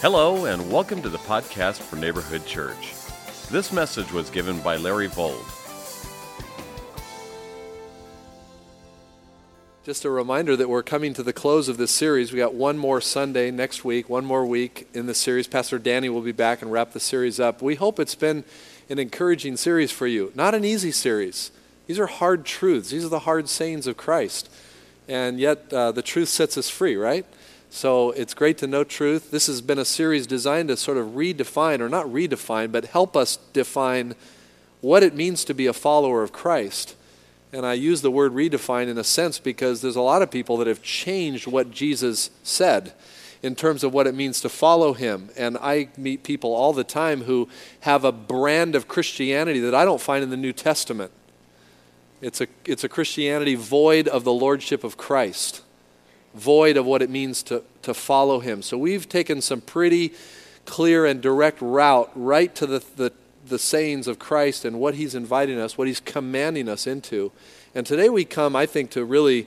Hello, and welcome to the podcast for Neighborhood Church. This message was given by Larry Vold. Just a reminder that we're coming to the close of this series. We got one more Sunday next week, one more week in the series. Pastor Danny will be back and wrap the series up. We hope it's been an encouraging series for you. Not an easy series. These are hard truths, these are the hard sayings of Christ. And yet, uh, the truth sets us free, right? So it's great to know truth. This has been a series designed to sort of redefine, or not redefine, but help us define what it means to be a follower of Christ. And I use the word redefine in a sense because there's a lot of people that have changed what Jesus said in terms of what it means to follow him. And I meet people all the time who have a brand of Christianity that I don't find in the New Testament. It's a, it's a Christianity void of the lordship of Christ void of what it means to, to follow him. So we've taken some pretty clear and direct route right to the, the, the sayings of Christ and what he's inviting us, what he's commanding us into. And today we come, I think, to really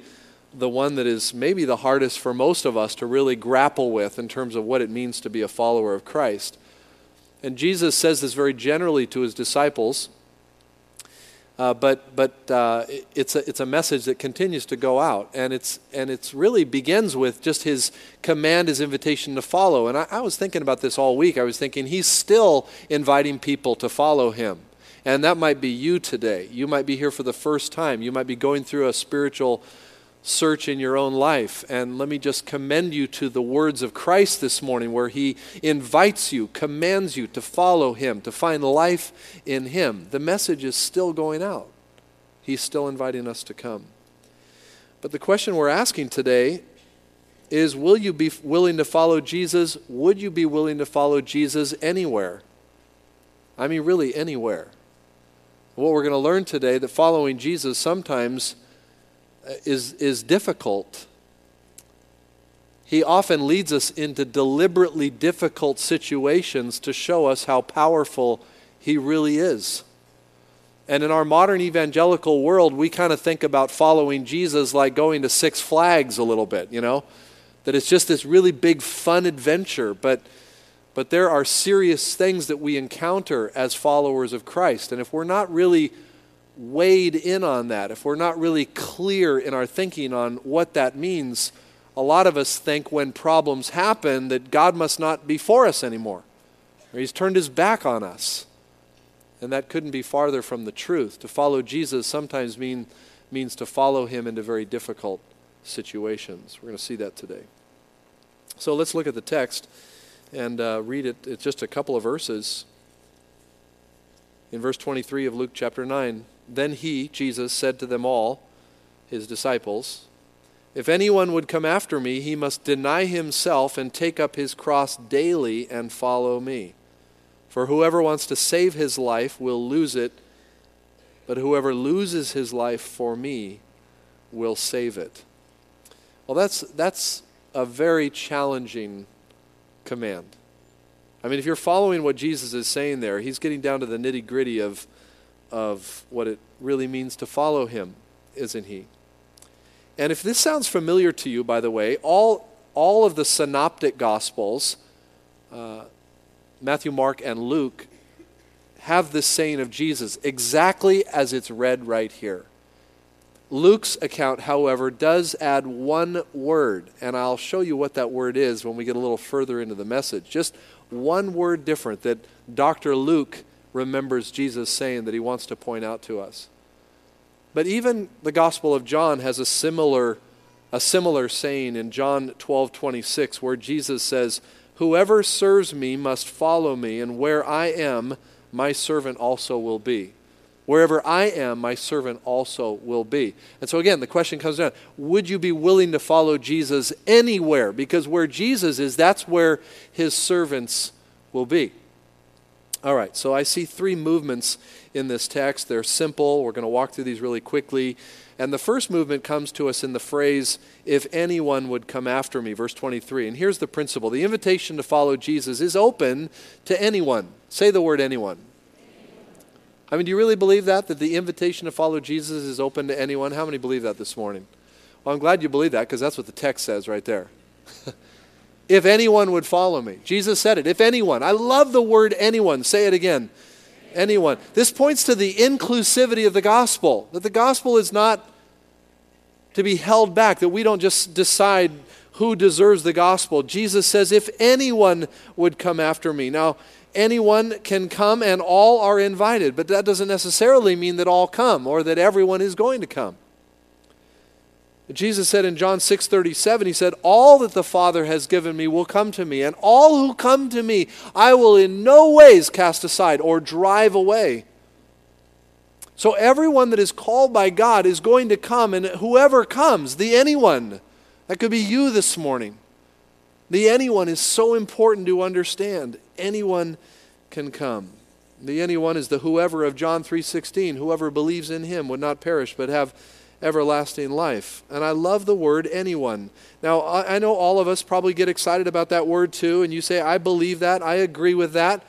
the one that is maybe the hardest for most of us to really grapple with in terms of what it means to be a follower of Christ. And Jesus says this very generally to his disciples. Uh, but but uh, it's, a, it's a message that continues to go out. And it's, and it's really begins with just his command, his invitation to follow. And I, I was thinking about this all week. I was thinking he's still inviting people to follow him. And that might be you today. You might be here for the first time. You might be going through a spiritual search in your own life. And let me just commend you to the words of Christ this morning, where he invites you, commands you to follow him, to find life in him. The message is still going out, he's still inviting us to come. But the question we're asking today is Will you be willing to follow Jesus? Would you be willing to follow Jesus anywhere? I mean, really, anywhere. What we're going to learn today that following Jesus sometimes is, is difficult. He often leads us into deliberately difficult situations to show us how powerful He really is. And in our modern evangelical world, we kind of think about following Jesus like going to Six Flags a little bit, you know? That it's just this really big fun adventure. But, but there are serious things that we encounter as followers of Christ. And if we're not really weighed in on that, if we're not really clear in our thinking on what that means, a lot of us think when problems happen that God must not be for us anymore, or He's turned His back on us. And that couldn't be farther from the truth. To follow Jesus sometimes mean, means to follow Him into very difficult situations. We're going to see that today. So let's look at the text and uh, read it. It's just a couple of verses. In verse 23 of Luke chapter 9, then he, Jesus, said to them all, his disciples, If anyone would come after me, he must deny himself and take up his cross daily and follow me. For whoever wants to save his life will lose it, but whoever loses his life for me will save it. Well, that's, that's a very challenging command. I mean, if you're following what Jesus is saying there, he's getting down to the nitty gritty of of what it really means to follow him, isn't he? And if this sounds familiar to you, by the way, all, all of the synoptic gospels, uh, Matthew, Mark, and Luke, have this saying of Jesus exactly as it's read right here. Luke's account, however, does add one word, and I'll show you what that word is when we get a little further into the message. Just one word different that Dr. Luke remembers Jesus saying that he wants to point out to us. But even the Gospel of John has a similar, a similar saying in John 12 26, where Jesus says, Whoever serves me must follow me, and where I am, my servant also will be. Wherever I am, my servant also will be. And so, again, the question comes down would you be willing to follow Jesus anywhere? Because where Jesus is, that's where his servants will be. All right, so I see three movements in this text. They're simple. We're going to walk through these really quickly. And the first movement comes to us in the phrase, if anyone would come after me, verse 23. And here's the principle the invitation to follow Jesus is open to anyone. Say the word anyone. I mean, do you really believe that? That the invitation to follow Jesus is open to anyone? How many believe that this morning? Well, I'm glad you believe that because that's what the text says right there. If anyone would follow me. Jesus said it. If anyone. I love the word anyone. Say it again. Anyone. This points to the inclusivity of the gospel, that the gospel is not to be held back, that we don't just decide who deserves the gospel. Jesus says, if anyone would come after me. Now, anyone can come and all are invited, but that doesn't necessarily mean that all come or that everyone is going to come. Jesus said in John 6:37 he said all that the father has given me will come to me and all who come to me I will in no ways cast aside or drive away. So everyone that is called by God is going to come and whoever comes, the anyone, that could be you this morning. The anyone is so important to understand. Anyone can come. The anyone is the whoever of John 3:16, whoever believes in him would not perish but have everlasting life. And I love the word anyone. Now, I know all of us probably get excited about that word too, and you say, I believe that, I agree with that,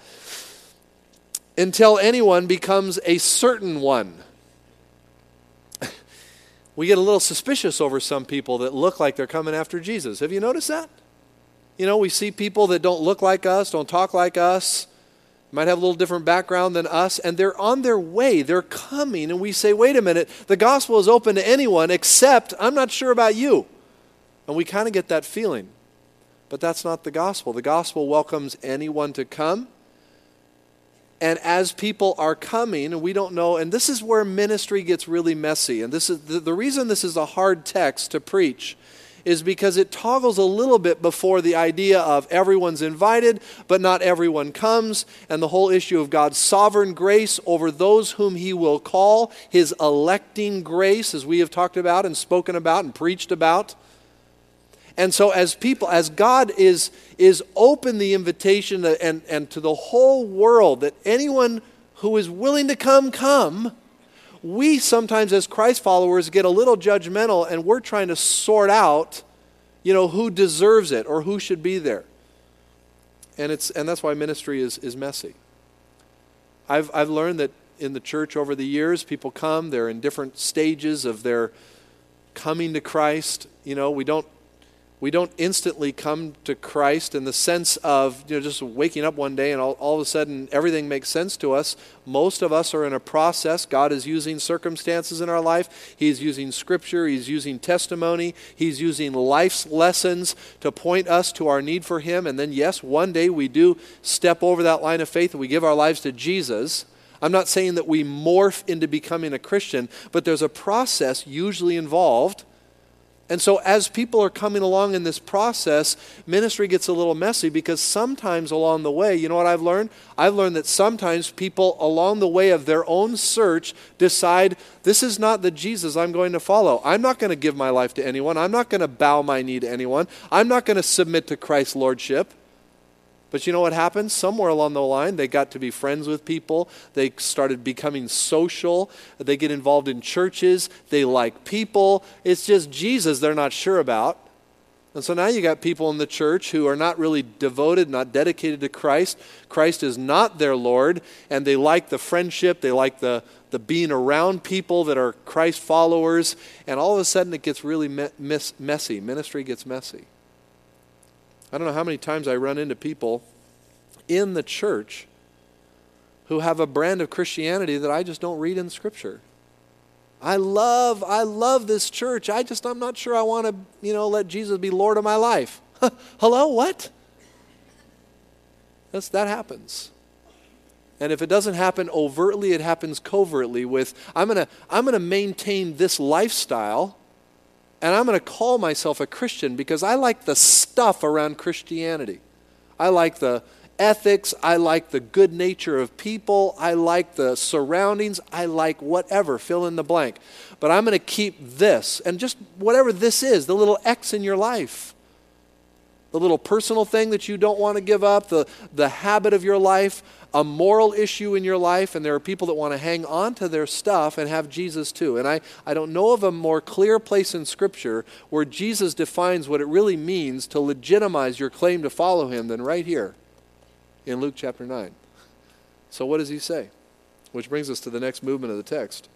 until anyone becomes a certain one. we get a little suspicious over some people that look like they're coming after Jesus. Have you noticed that? You know, we see people that don't look like us, don't talk like us, might have a little different background than us, and they're on their way. They're coming, and we say, wait a minute, the gospel is open to anyone except I'm not sure about you. And we kind of get that feeling. But that's not the gospel. The gospel welcomes anyone to come. And as people are coming, and we don't know, and this is where ministry gets really messy. And this is the, the reason this is a hard text to preach is because it toggles a little bit before the idea of everyone's invited, but not everyone comes, and the whole issue of God's sovereign grace over those whom He will call, His electing grace, as we have talked about and spoken about and preached about. And so, as people, as God is, is open the invitation and, and to the whole world that anyone who is willing to come, come we sometimes, as Christ followers, get a little judgmental and we're trying to sort out, you know, who deserves it or who should be there. And, it's, and that's why ministry is, is messy. I've, I've learned that in the church over the years, people come, they're in different stages of their coming to Christ. You know, we don't we don't instantly come to Christ in the sense of you know, just waking up one day and all, all of a sudden everything makes sense to us. Most of us are in a process. God is using circumstances in our life, He's using Scripture, He's using testimony, He's using life's lessons to point us to our need for Him. And then, yes, one day we do step over that line of faith and we give our lives to Jesus. I'm not saying that we morph into becoming a Christian, but there's a process usually involved and so, as people are coming along in this process, ministry gets a little messy because sometimes along the way, you know what I've learned? I've learned that sometimes people along the way of their own search decide this is not the Jesus I'm going to follow. I'm not going to give my life to anyone. I'm not going to bow my knee to anyone. I'm not going to submit to Christ's lordship. But you know what happened? Somewhere along the line, they got to be friends with people. They started becoming social. They get involved in churches. They like people. It's just Jesus they're not sure about. And so now you got people in the church who are not really devoted, not dedicated to Christ. Christ is not their Lord, and they like the friendship, they like the, the being around people that are Christ followers, and all of a sudden it gets really me- messy. Ministry gets messy. I don't know how many times I run into people in the church who have a brand of Christianity that I just don't read in Scripture. I love, I love this church. I just, I'm not sure I want to, you know, let Jesus be Lord of my life. Hello, what? That's, that happens. And if it doesn't happen overtly, it happens covertly with, I'm going to I'm going to maintain this lifestyle and I'm going to call myself a Christian because I like the stuff around Christianity. I like the ethics. I like the good nature of people. I like the surroundings. I like whatever, fill in the blank. But I'm going to keep this, and just whatever this is, the little X in your life, the little personal thing that you don't want to give up, the, the habit of your life, a moral issue in your life, and there are people that want to hang on to their stuff and have Jesus too. And I, I don't know of a more clear place in Scripture where Jesus defines what it really means to legitimize your claim to follow him than right here in Luke chapter 9. So, what does he say? Which brings us to the next movement of the text.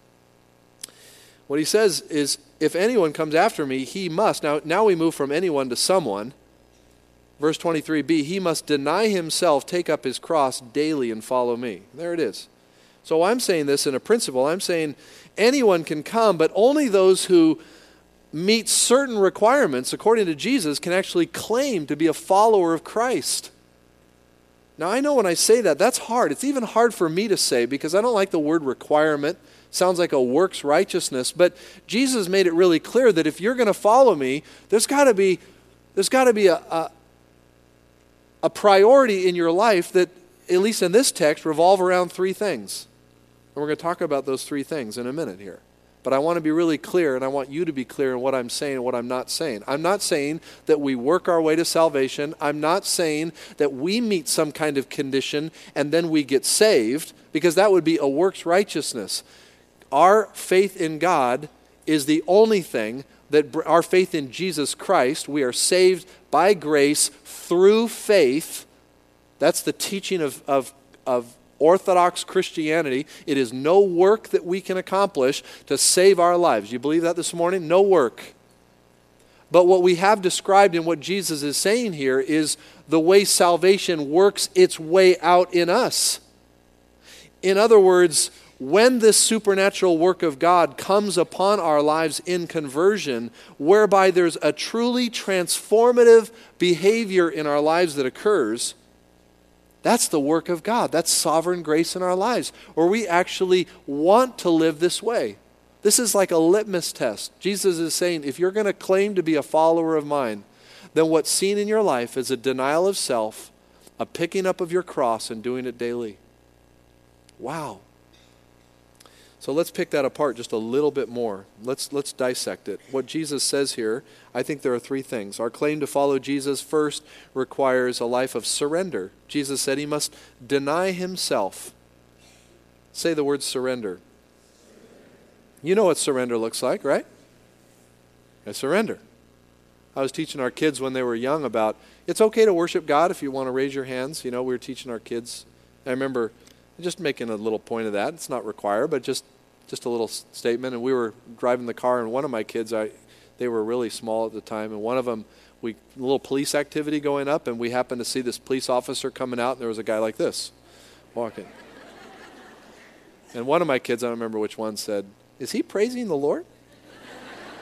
What he says is, if anyone comes after me, he must. Now, now we move from anyone to someone. Verse 23b, he must deny himself, take up his cross daily, and follow me. There it is. So I'm saying this in a principle. I'm saying anyone can come, but only those who meet certain requirements, according to Jesus, can actually claim to be a follower of Christ. Now, I know when I say that, that's hard. It's even hard for me to say because I don't like the word requirement. Sounds like a works righteousness. But Jesus made it really clear that if you're going to follow me, there's got to be, there's got to be a, a, a priority in your life that, at least in this text, revolve around three things. And we're going to talk about those three things in a minute here. But I want to be really clear, and I want you to be clear in what I'm saying and what I'm not saying. I'm not saying that we work our way to salvation. I'm not saying that we meet some kind of condition and then we get saved, because that would be a works righteousness. Our faith in God is the only thing that our faith in Jesus Christ, we are saved by grace through faith. That's the teaching of, of, of Orthodox Christianity. It is no work that we can accomplish to save our lives. You believe that this morning? No work. But what we have described and what Jesus is saying here is the way salvation works its way out in us. In other words, when this supernatural work of God comes upon our lives in conversion, whereby there's a truly transformative behavior in our lives that occurs, that's the work of God. That's sovereign grace in our lives, where we actually want to live this way. This is like a litmus test. Jesus is saying if you're going to claim to be a follower of mine, then what's seen in your life is a denial of self, a picking up of your cross, and doing it daily. Wow. So let's pick that apart just a little bit more. Let's, let's dissect it. What Jesus says here, I think there are three things. Our claim to follow Jesus first requires a life of surrender. Jesus said he must deny himself. Say the word surrender. You know what surrender looks like, right? I surrender. I was teaching our kids when they were young about it's okay to worship God if you want to raise your hands. You know, we were teaching our kids. I remember just making a little point of that. It's not required, but just just a little statement. And we were driving the car, and one of my kids, I they were really small at the time, and one of them, we a little police activity going up, and we happened to see this police officer coming out, and there was a guy like this, walking. and one of my kids, I don't remember which one, said, "Is he praising the Lord?"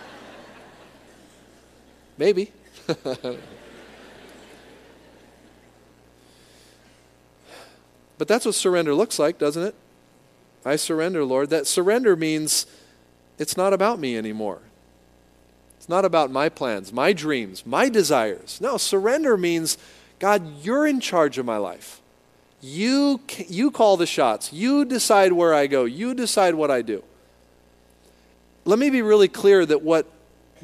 Maybe. But that's what surrender looks like, doesn't it? I surrender, Lord. That surrender means it's not about me anymore. It's not about my plans, my dreams, my desires. No, surrender means, God, you're in charge of my life. You, you call the shots. You decide where I go. You decide what I do. Let me be really clear that what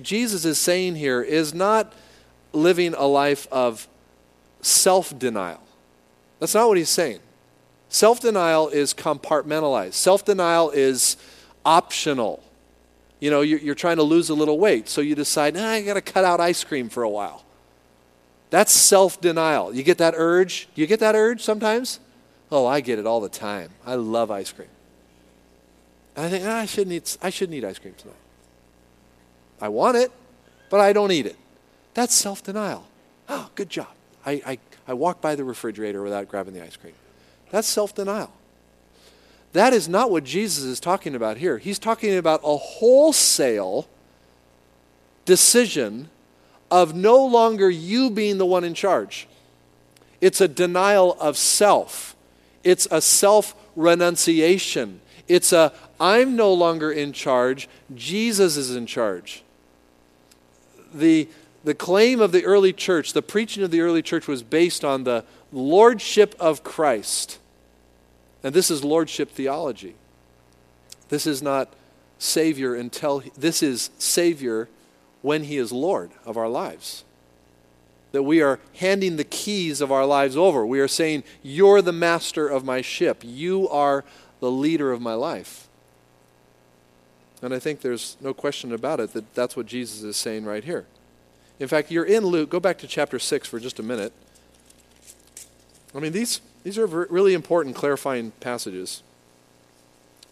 Jesus is saying here is not living a life of self denial. That's not what he's saying. Self denial is compartmentalized, self denial is optional. You know, you're, you're, trying to lose a little weight, so you decide, nah, I got to cut out ice cream for a while. That's self denial. You get that urge? Do you get that urge sometimes? Oh, I get it all the time. I love ice cream. And I think, ah, I, shouldn't eat, I shouldn't eat ice cream tonight. I want it, but I don't eat it. That's self denial. Oh, good job. I, I, I walk by the refrigerator without grabbing the ice cream. That's self denial. That is not what Jesus is talking about here. He's talking about a wholesale decision of no longer you being the one in charge. It's a denial of self, it's a self renunciation. It's a I'm no longer in charge, Jesus is in charge. The, the claim of the early church, the preaching of the early church was based on the lordship of Christ. And this is lordship theology. This is not Savior until, this is Savior when He is Lord of our lives. That we are handing the keys of our lives over. We are saying, You're the master of my ship. You are the leader of my life. And I think there's no question about it that that's what Jesus is saying right here. In fact, you're in Luke. Go back to chapter 6 for just a minute. I mean, these, these are really important clarifying passages.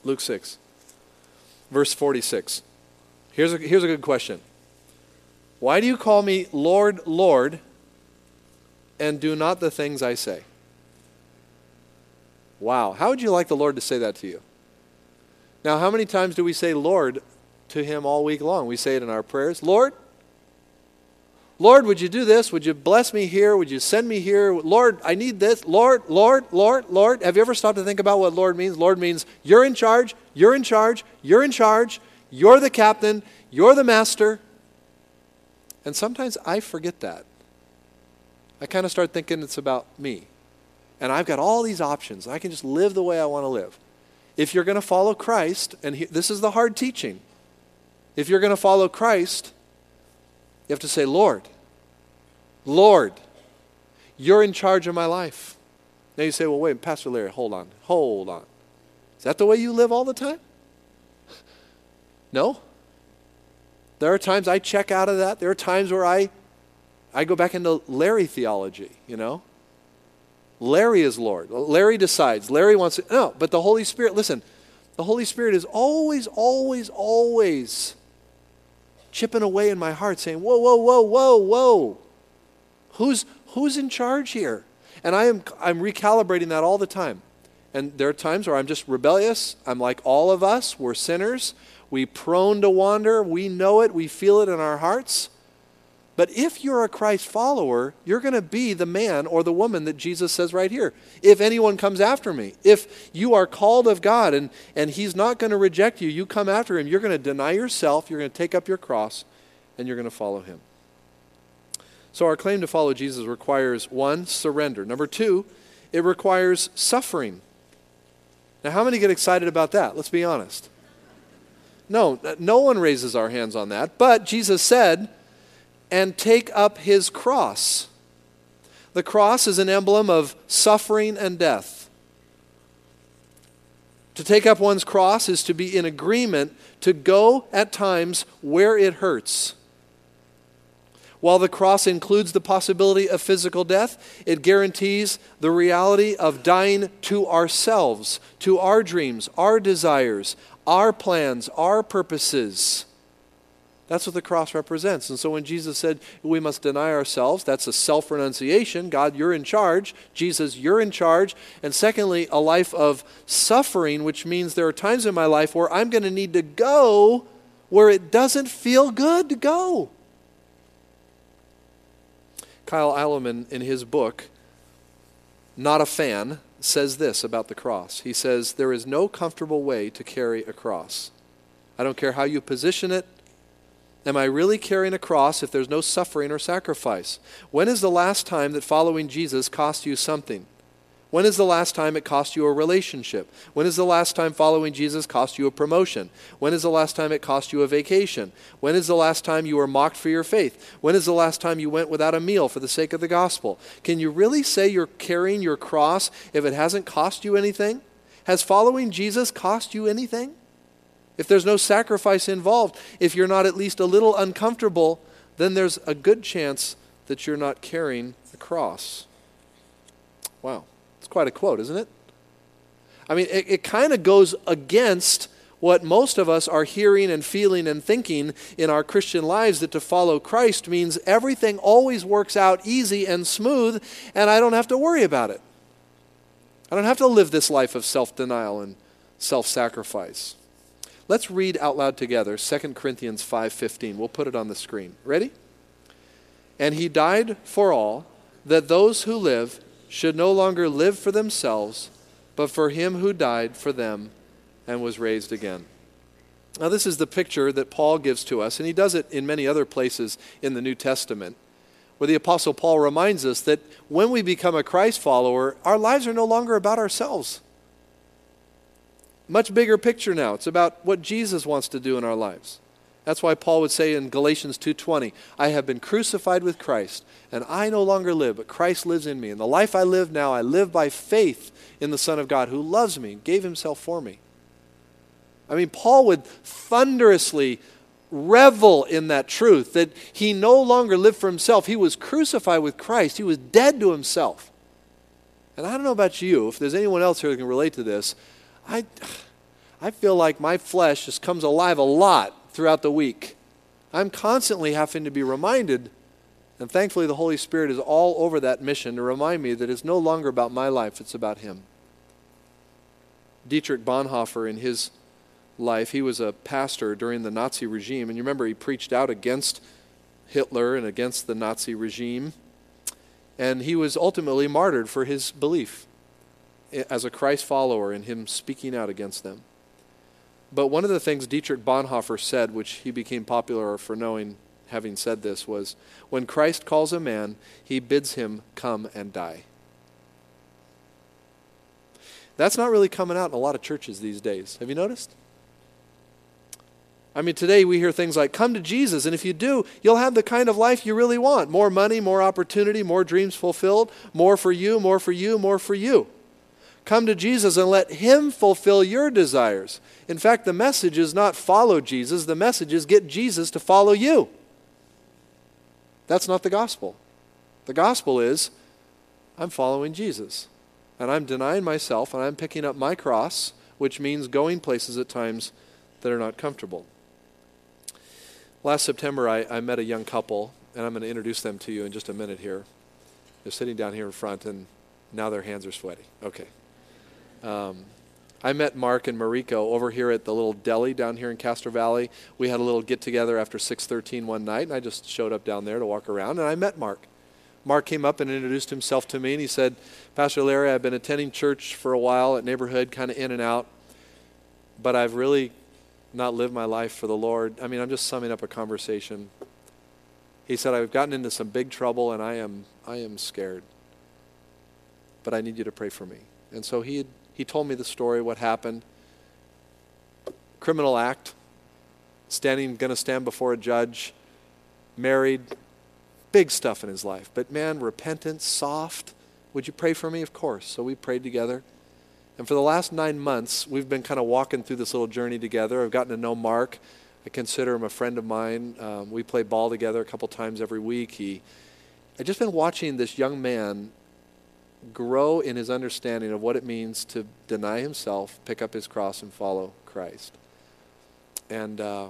Luke 6, verse 46. Here's a, here's a good question Why do you call me Lord, Lord, and do not the things I say. Wow. How would you like the Lord to say that to you? Now, how many times do we say Lord to Him all week long? We say it in our prayers Lord, Lord, would you do this? Would you bless me here? Would you send me here? Lord, I need this. Lord, Lord, Lord, Lord. Have you ever stopped to think about what Lord means? Lord means you're in charge, you're in charge, you're in charge, you're the captain, you're the master. And sometimes I forget that. I kind of start thinking it's about me. And I've got all these options. I can just live the way I want to live. If you're going to follow Christ, and he, this is the hard teaching, if you're going to follow Christ, you have to say, Lord, Lord, you're in charge of my life. Now you say, well, wait, Pastor Larry, hold on, hold on. Is that the way you live all the time? No. There are times I check out of that. There are times where I, I go back into Larry theology, you know. Larry is Lord. Larry decides. Larry wants to. No, but the Holy Spirit, listen, the Holy Spirit is always, always, always chipping away in my heart saying, Whoa, whoa, whoa, whoa, whoa. Who's, who's in charge here? And I am, I'm recalibrating that all the time. And there are times where I'm just rebellious. I'm like all of us. We're sinners. We prone to wander. We know it. We feel it in our hearts. But if you're a Christ follower, you're going to be the man or the woman that Jesus says right here. If anyone comes after me, if you are called of God and, and he's not going to reject you, you come after him, you're going to deny yourself, you're going to take up your cross, and you're going to follow him. So our claim to follow Jesus requires one, surrender. Number two, it requires suffering. Now, how many get excited about that? Let's be honest. No, no one raises our hands on that. But Jesus said, and take up his cross. The cross is an emblem of suffering and death. To take up one's cross is to be in agreement to go at times where it hurts. While the cross includes the possibility of physical death, it guarantees the reality of dying to ourselves, to our dreams, our desires, our plans, our purposes. That's what the cross represents. And so when Jesus said we must deny ourselves, that's a self renunciation. God, you're in charge. Jesus, you're in charge. And secondly, a life of suffering, which means there are times in my life where I'm going to need to go where it doesn't feel good to go. Kyle Idleman, in his book, Not a Fan, says this about the cross. He says, There is no comfortable way to carry a cross. I don't care how you position it, Am I really carrying a cross if there's no suffering or sacrifice? When is the last time that following Jesus cost you something? When is the last time it cost you a relationship? When is the last time following Jesus cost you a promotion? When is the last time it cost you a vacation? When is the last time you were mocked for your faith? When is the last time you went without a meal for the sake of the gospel? Can you really say you're carrying your cross if it hasn't cost you anything? Has following Jesus cost you anything? If there's no sacrifice involved, if you're not at least a little uncomfortable, then there's a good chance that you're not carrying the cross. Wow. It's quite a quote, isn't it? I mean, it, it kind of goes against what most of us are hearing and feeling and thinking in our Christian lives that to follow Christ means everything always works out easy and smooth, and I don't have to worry about it. I don't have to live this life of self denial and self sacrifice. Let's read out loud together 2 Corinthians 5:15. We'll put it on the screen. Ready? And he died for all that those who live should no longer live for themselves, but for him who died for them and was raised again. Now, this is the picture that Paul gives to us, and he does it in many other places in the New Testament, where the Apostle Paul reminds us that when we become a Christ follower, our lives are no longer about ourselves much bigger picture now. It's about what Jesus wants to do in our lives. That's why Paul would say in Galatians 2:20, I have been crucified with Christ, and I no longer live, but Christ lives in me. And the life I live now, I live by faith in the Son of God who loves me and gave himself for me. I mean, Paul would thunderously revel in that truth that he no longer lived for himself. He was crucified with Christ. He was dead to himself. And I don't know about you, if there's anyone else here who can relate to this, I, I feel like my flesh just comes alive a lot throughout the week. I'm constantly having to be reminded And thankfully, the Holy Spirit is all over that mission to remind me that it's no longer about my life, it's about Him. Dietrich Bonhoeffer, in his life, he was a pastor during the Nazi regime. And you remember, he preached out against Hitler and against the Nazi regime. And he was ultimately martyred for his belief as a Christ follower and him speaking out against them. But one of the things Dietrich Bonhoeffer said, which he became popular for knowing, having said this, was when Christ calls a man, he bids him come and die. That's not really coming out in a lot of churches these days. Have you noticed? I mean, today we hear things like, come to Jesus, and if you do, you'll have the kind of life you really want more money, more opportunity, more dreams fulfilled, more for you, more for you, more for you. Come to Jesus and let Him fulfill your desires. In fact, the message is not follow Jesus, the message is get Jesus to follow you. That's not the gospel. The gospel is I'm following Jesus, and I'm denying myself, and I'm picking up my cross, which means going places at times that are not comfortable. Last September, I, I met a young couple, and I'm going to introduce them to you in just a minute here. They're sitting down here in front, and now their hands are sweaty. Okay. Um, I met Mark and Mariko over here at the little deli down here in Castro Valley. We had a little get together after 6:13 one night, and I just showed up down there to walk around, and I met Mark. Mark came up and introduced himself to me, and he said, "Pastor Larry, I've been attending church for a while at neighborhood, kind of in and out, but I've really not lived my life for the Lord. I mean, I'm just summing up a conversation. He said, I've gotten into some big trouble and I am, I am scared. But I need you to pray for me. And so he, had, he told me the story, what happened. Criminal act, standing, going to stand before a judge, married, big stuff in his life. But man, repentance, soft. Would you pray for me? Of course. So we prayed together. And for the last nine months, we've been kind of walking through this little journey together. I've gotten to know Mark. I consider him a friend of mine. Um, we play ball together a couple times every week. He, I've just been watching this young man grow in his understanding of what it means to deny himself, pick up his cross, and follow Christ. And uh,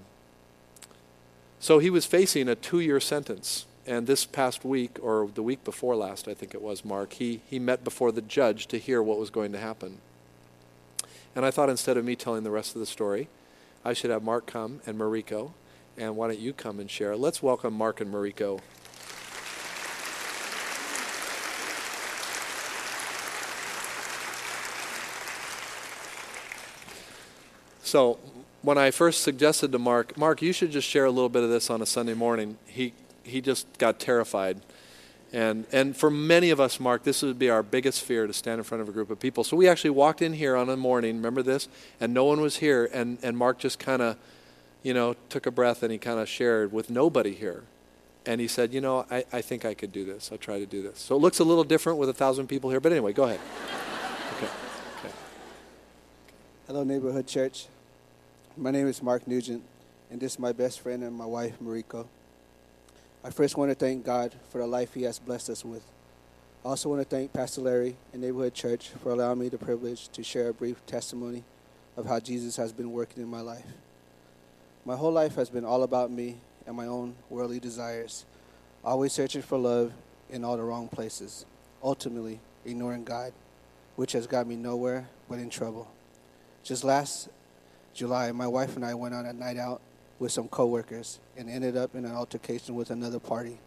so he was facing a two year sentence. And this past week, or the week before last, I think it was, Mark, he, he met before the judge to hear what was going to happen. And I thought instead of me telling the rest of the story, I should have Mark come and Mariko. And why don't you come and share? Let's welcome Mark and Mariko. So, when I first suggested to Mark, Mark, you should just share a little bit of this on a Sunday morning, he, he just got terrified and, and for many of us, Mark, this would be our biggest fear to stand in front of a group of people. So we actually walked in here on a morning, remember this? And no one was here. And, and Mark just kind of, you know, took a breath and he kind of shared with nobody here. And he said, you know, I, I think I could do this. I'll try to do this. So it looks a little different with a thousand people here. But anyway, go ahead. Okay. okay. Hello, Neighborhood Church. My name is Mark Nugent, and this is my best friend and my wife, Mariko. I first want to thank God for the life He has blessed us with. I also want to thank Pastor Larry and Neighborhood Church for allowing me the privilege to share a brief testimony of how Jesus has been working in my life. My whole life has been all about me and my own worldly desires, always searching for love in all the wrong places, ultimately ignoring God, which has got me nowhere but in trouble. Just last July, my wife and I went on a night out with some coworkers and ended up in an altercation with another party.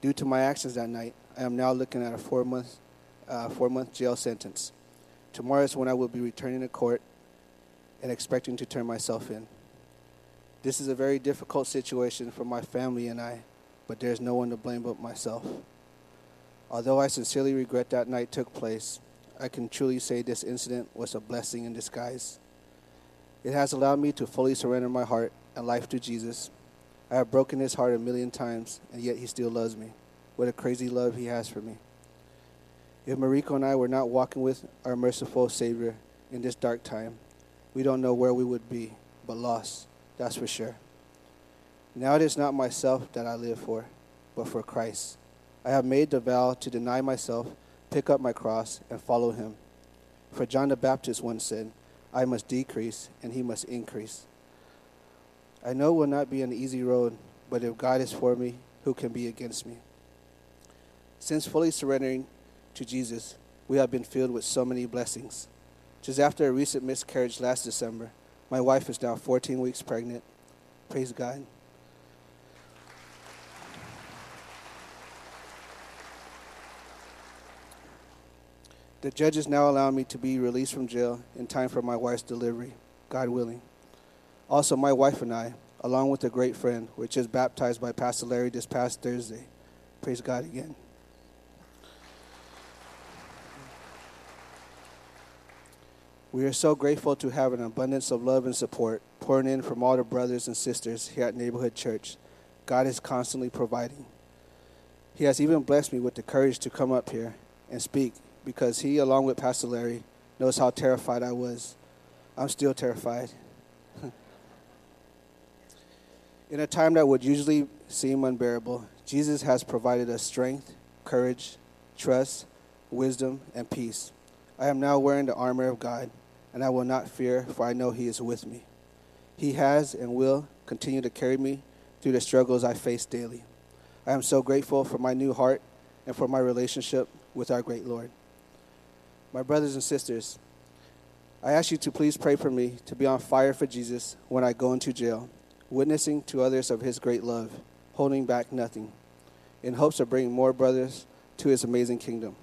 Due to my actions that night, I am now looking at a four month, uh, four month jail sentence. Tomorrow is when I will be returning to court and expecting to turn myself in. This is a very difficult situation for my family and I, but there's no one to blame but myself. Although I sincerely regret that night took place, I can truly say this incident was a blessing in disguise. It has allowed me to fully surrender my heart and life to Jesus. I have broken his heart a million times, and yet he still loves me. What a crazy love he has for me. If Mariko and I were not walking with our merciful Savior in this dark time, we don't know where we would be, but lost, that's for sure. Now it is not myself that I live for, but for Christ. I have made the vow to deny myself, pick up my cross, and follow him. For John the Baptist once said, I must decrease, and he must increase. I know it will not be an easy road, but if God is for me, who can be against me? Since fully surrendering to Jesus, we have been filled with so many blessings. Just after a recent miscarriage last December, my wife is now 14 weeks pregnant. Praise God. The judges now allow me to be released from jail in time for my wife's delivery, God willing. Also, my wife and I, along with a great friend, were just baptized by Pastor Larry this past Thursday. Praise God again. We are so grateful to have an abundance of love and support pouring in from all the brothers and sisters here at Neighborhood Church. God is constantly providing. He has even blessed me with the courage to come up here and speak because he, along with Pastor Larry, knows how terrified I was. I'm still terrified. In a time that would usually seem unbearable, Jesus has provided us strength, courage, trust, wisdom, and peace. I am now wearing the armor of God, and I will not fear, for I know He is with me. He has and will continue to carry me through the struggles I face daily. I am so grateful for my new heart and for my relationship with our great Lord. My brothers and sisters, I ask you to please pray for me to be on fire for Jesus when I go into jail, witnessing to others of His great love, holding back nothing, in hopes of bringing more brothers to His amazing kingdom.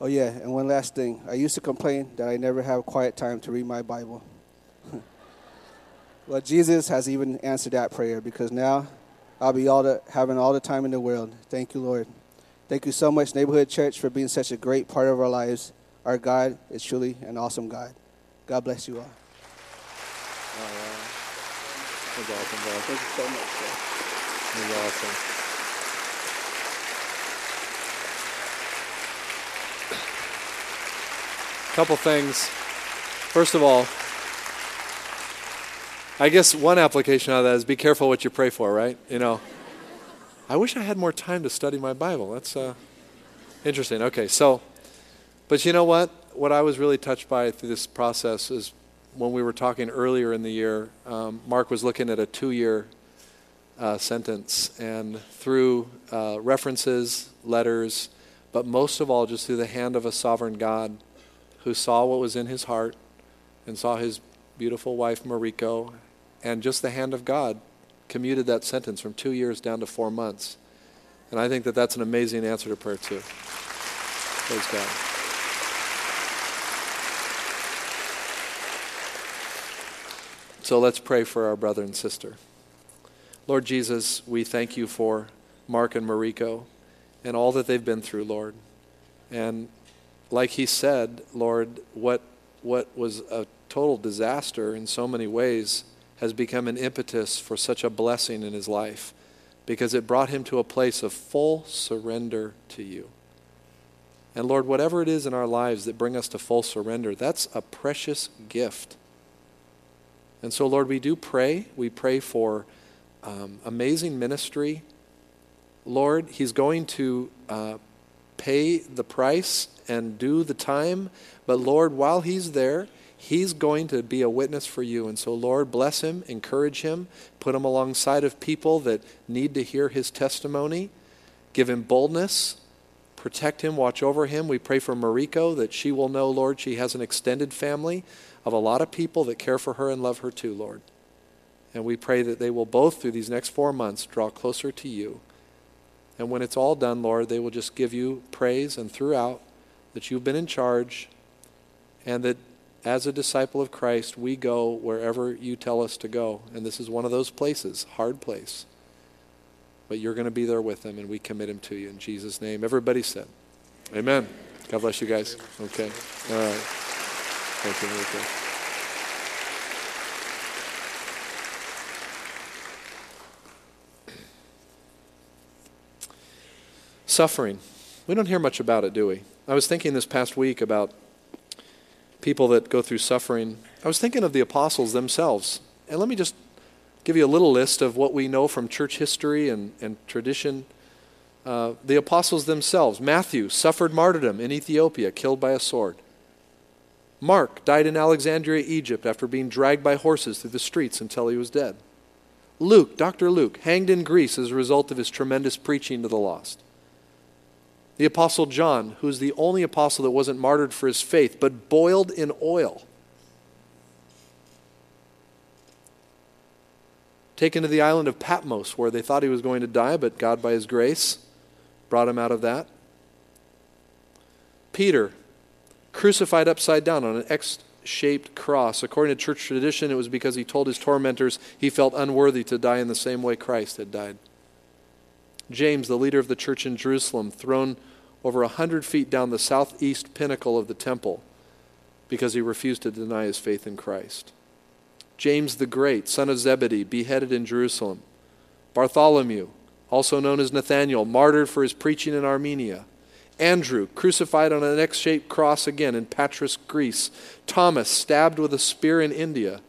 Oh, yeah, and one last thing. I used to complain that I never have quiet time to read my Bible. well, Jesus has even answered that prayer because now I'll be all the, having all the time in the world. Thank you, Lord. Thank you so much, Neighborhood Church, for being such a great part of our lives. Our God is truly an awesome God. God bless you all. All right. That's awesome, bro. Thank you so much. Sir. That's awesome. Couple things. First of all, I guess one application out of that is be careful what you pray for, right? You know, I wish I had more time to study my Bible. That's uh, interesting. Okay, so, but you know what? What I was really touched by through this process is when we were talking earlier in the year, um, Mark was looking at a two year uh, sentence, and through uh, references, letters, but most of all, just through the hand of a sovereign God who saw what was in his heart and saw his beautiful wife, Mariko, and just the hand of God commuted that sentence from two years down to four months. And I think that that's an amazing answer to prayer, too. Praise God. So let's pray for our brother and sister. Lord Jesus, we thank you for Mark and Mariko and all that they've been through, Lord. And like he said, Lord, what, what was a total disaster in so many ways has become an impetus for such a blessing in his life because it brought him to a place of full surrender to you. And Lord, whatever it is in our lives that bring us to full surrender, that's a precious gift. And so, Lord, we do pray. We pray for um, amazing ministry. Lord, he's going to uh, pay the price and do the time. But Lord, while he's there, he's going to be a witness for you. And so, Lord, bless him, encourage him, put him alongside of people that need to hear his testimony, give him boldness, protect him, watch over him. We pray for Mariko that she will know, Lord, she has an extended family of a lot of people that care for her and love her too, Lord. And we pray that they will both, through these next four months, draw closer to you. And when it's all done, Lord, they will just give you praise and throughout that you've been in charge and that as a disciple of Christ, we go wherever you tell us to go. And this is one of those places, hard place. But you're going to be there with them, and we commit him to you in Jesus' name. Everybody said, Amen. God bless you guys. Okay. All right. Thank you. Okay. Suffering. We don't hear much about it, do we? I was thinking this past week about people that go through suffering. I was thinking of the apostles themselves. And let me just give you a little list of what we know from church history and, and tradition. Uh, the apostles themselves Matthew suffered martyrdom in Ethiopia, killed by a sword. Mark died in Alexandria, Egypt, after being dragged by horses through the streets until he was dead. Luke, Dr. Luke, hanged in Greece as a result of his tremendous preaching to the lost. The Apostle John, who's the only apostle that wasn't martyred for his faith, but boiled in oil. Taken to the island of Patmos, where they thought he was going to die, but God, by his grace, brought him out of that. Peter, crucified upside down on an X shaped cross. According to church tradition, it was because he told his tormentors he felt unworthy to die in the same way Christ had died. James, the leader of the church in Jerusalem, thrown over a hundred feet down the southeast pinnacle of the temple because he refused to deny his faith in Christ. James the Great, son of Zebedee, beheaded in Jerusalem. Bartholomew, also known as Nathanael, martyred for his preaching in Armenia. Andrew, crucified on an X shaped cross again in Patras, Greece. Thomas, stabbed with a spear in India.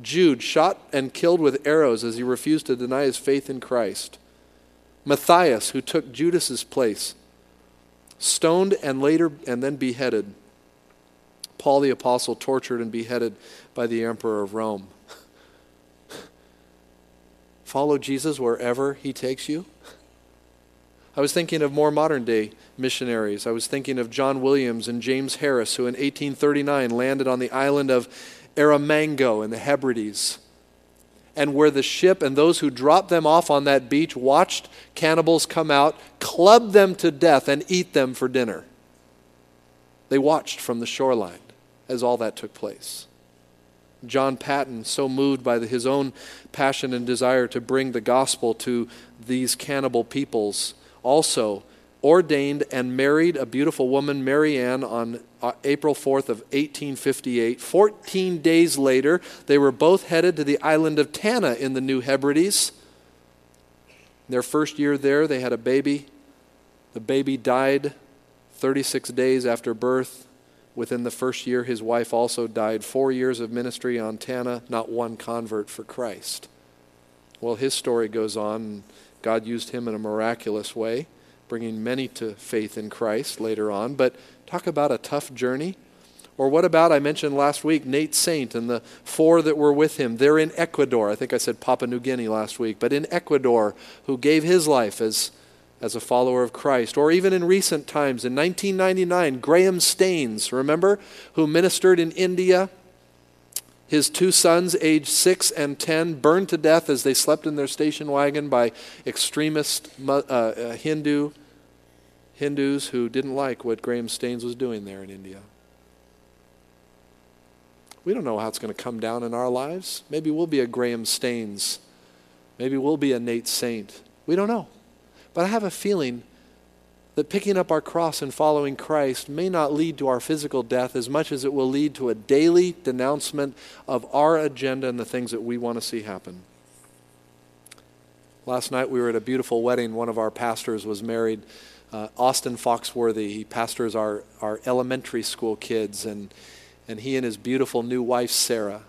Jude, shot and killed with arrows as he refused to deny his faith in Christ. Matthias, who took Judas's place, stoned and later and then beheaded. Paul the apostle tortured and beheaded by the emperor of Rome. Follow Jesus wherever he takes you. I was thinking of more modern day missionaries. I was thinking of John Williams and James Harris, who in 1839 landed on the island of Erromango in the Hebrides, and where the ship and those who dropped them off on that beach watched cannibals come out, club them to death, and eat them for dinner. They watched from the shoreline as all that took place. John Paton, so moved by his own passion and desire to bring the gospel to these cannibal peoples, also ordained and married a beautiful woman, Mary Ann, on Uh, April 4th of 1858. Fourteen days later, they were both headed to the island of Tanna in the New Hebrides. Their first year there, they had a baby. The baby died 36 days after birth. Within the first year, his wife also died. Four years of ministry on Tanna, not one convert for Christ. Well, his story goes on. God used him in a miraculous way, bringing many to faith in Christ later on. But talk about a tough journey. Or what about, I mentioned last week, Nate Saint and the four that were with him. They're in Ecuador. I think I said Papua New Guinea last week, but in Ecuador, who gave his life as, as a follower of Christ. Or even in recent times, in 1999, Graham Staines, remember, who ministered in India his two sons, aged six and ten, burned to death as they slept in their station wagon by extremist uh, uh, Hindu Hindus who didn't like what Graham Staines was doing there in India. We don't know how it's going to come down in our lives. Maybe we'll be a Graham Staines. Maybe we'll be a Nate Saint. We don't know. But I have a feeling that picking up our cross and following Christ may not lead to our physical death as much as it will lead to a daily denouncement of our agenda and the things that we want to see happen. Last night we were at a beautiful wedding. One of our pastors was married, uh, Austin Foxworthy. He pastors our, our elementary school kids, and, and he and his beautiful new wife, Sarah.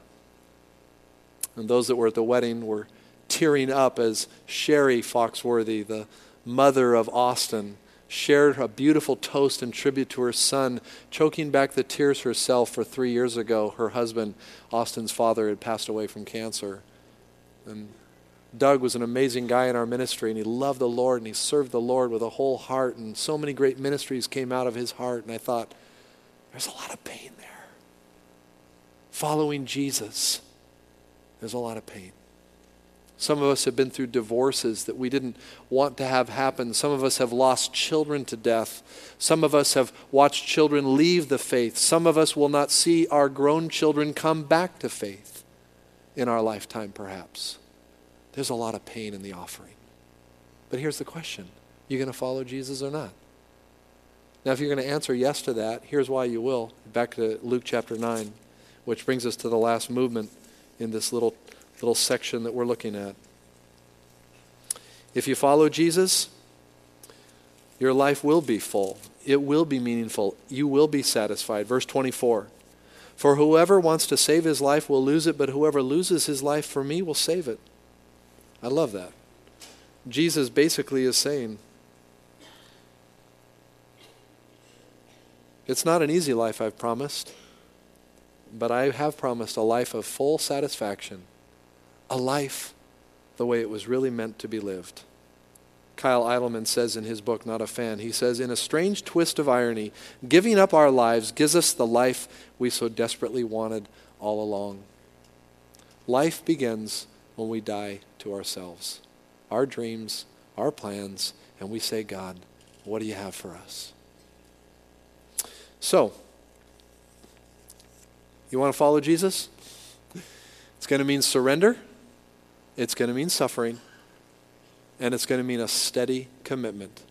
And those that were at the wedding were tearing up as Sherry Foxworthy, the mother of Austin, shared a beautiful toast and tribute to her son, choking back the tears herself, for three years ago, her husband, Austin's father, had passed away from cancer. And Doug was an amazing guy in our ministry, and he loved the Lord, and he served the Lord with a whole heart, and so many great ministries came out of his heart. And I thought, there's a lot of pain there. Following Jesus, there's a lot of pain. Some of us have been through divorces that we didn't want to have happen. Some of us have lost children to death. Some of us have watched children leave the faith. Some of us will not see our grown children come back to faith in our lifetime, perhaps. There's a lot of pain in the offering. But here's the question you going to follow Jesus or not? Now, if you're going to answer yes to that, here's why you will. Back to Luke chapter 9, which brings us to the last movement in this little little section that we're looking at. If you follow Jesus, your life will be full. It will be meaningful. You will be satisfied. Verse 24 For whoever wants to save his life will lose it, but whoever loses his life for me will save it. I love that. Jesus basically is saying, It's not an easy life I've promised, but I have promised a life of full satisfaction a life the way it was really meant to be lived. Kyle Idleman says in his book, Not a Fan, he says, In a strange twist of irony, giving up our lives gives us the life we so desperately wanted all along. Life begins when we die to ourselves, our dreams, our plans, and we say, God, what do you have for us? So, you want to follow Jesus? It's going to mean surrender, it's going to mean suffering, and it's going to mean a steady commitment.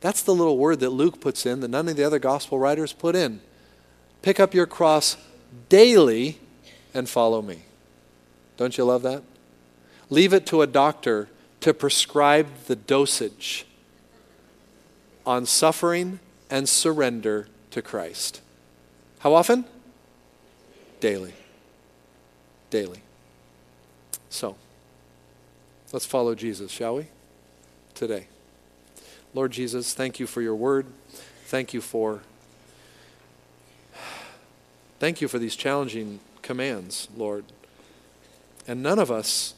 That's the little word that Luke puts in that none of the other gospel writers put in. Pick up your cross daily and follow me. Don't you love that? Leave it to a doctor to prescribe the dosage on suffering and surrender to Christ. How often? Daily. Daily. So, let's follow Jesus, shall we? Today. Lord Jesus, thank you for your word. Thank you for thank you for these challenging commands, Lord. And none of us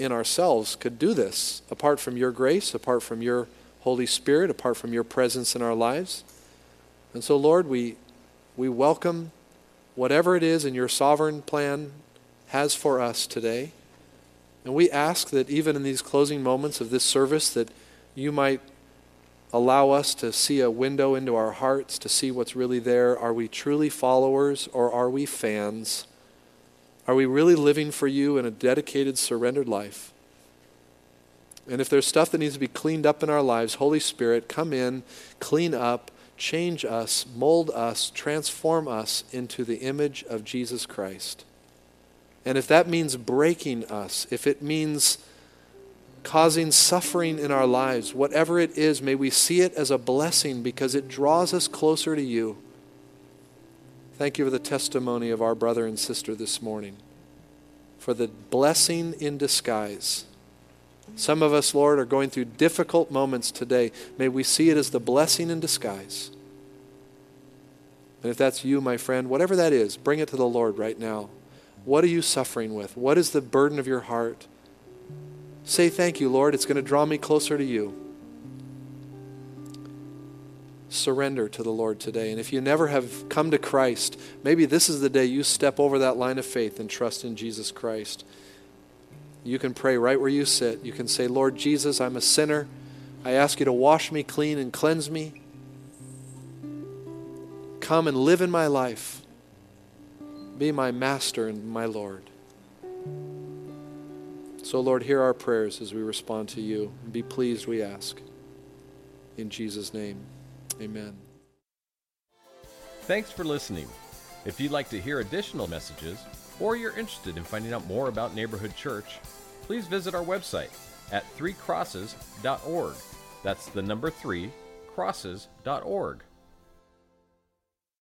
in ourselves could do this apart from your grace, apart from your Holy Spirit, apart from your presence in our lives. And so, Lord, we, we welcome whatever it is in your sovereign plan has for us today. And we ask that even in these closing moments of this service that you might allow us to see a window into our hearts, to see what's really there. Are we truly followers or are we fans? Are we really living for you in a dedicated, surrendered life? And if there's stuff that needs to be cleaned up in our lives, Holy Spirit, come in, clean up, change us, mold us, transform us into the image of Jesus Christ. And if that means breaking us, if it means causing suffering in our lives, whatever it is, may we see it as a blessing because it draws us closer to you. Thank you for the testimony of our brother and sister this morning, for the blessing in disguise. Some of us, Lord, are going through difficult moments today. May we see it as the blessing in disguise. And if that's you, my friend, whatever that is, bring it to the Lord right now. What are you suffering with? What is the burden of your heart? Say thank you, Lord. It's going to draw me closer to you surrender to the Lord today. And if you never have come to Christ, maybe this is the day you step over that line of faith and trust in Jesus Christ. You can pray right where you sit. You can say, Lord Jesus, I'm a sinner. I ask you to wash me clean and cleanse me. Come and live in my life. Be my master and my Lord. So, Lord, hear our prayers as we respond to you. Be pleased, we ask. In Jesus' name. Amen. Thanks for listening. If you'd like to hear additional messages, or you're interested in finding out more about Neighborhood Church, please visit our website at threecrosses.org. That's the number three, crosses.org.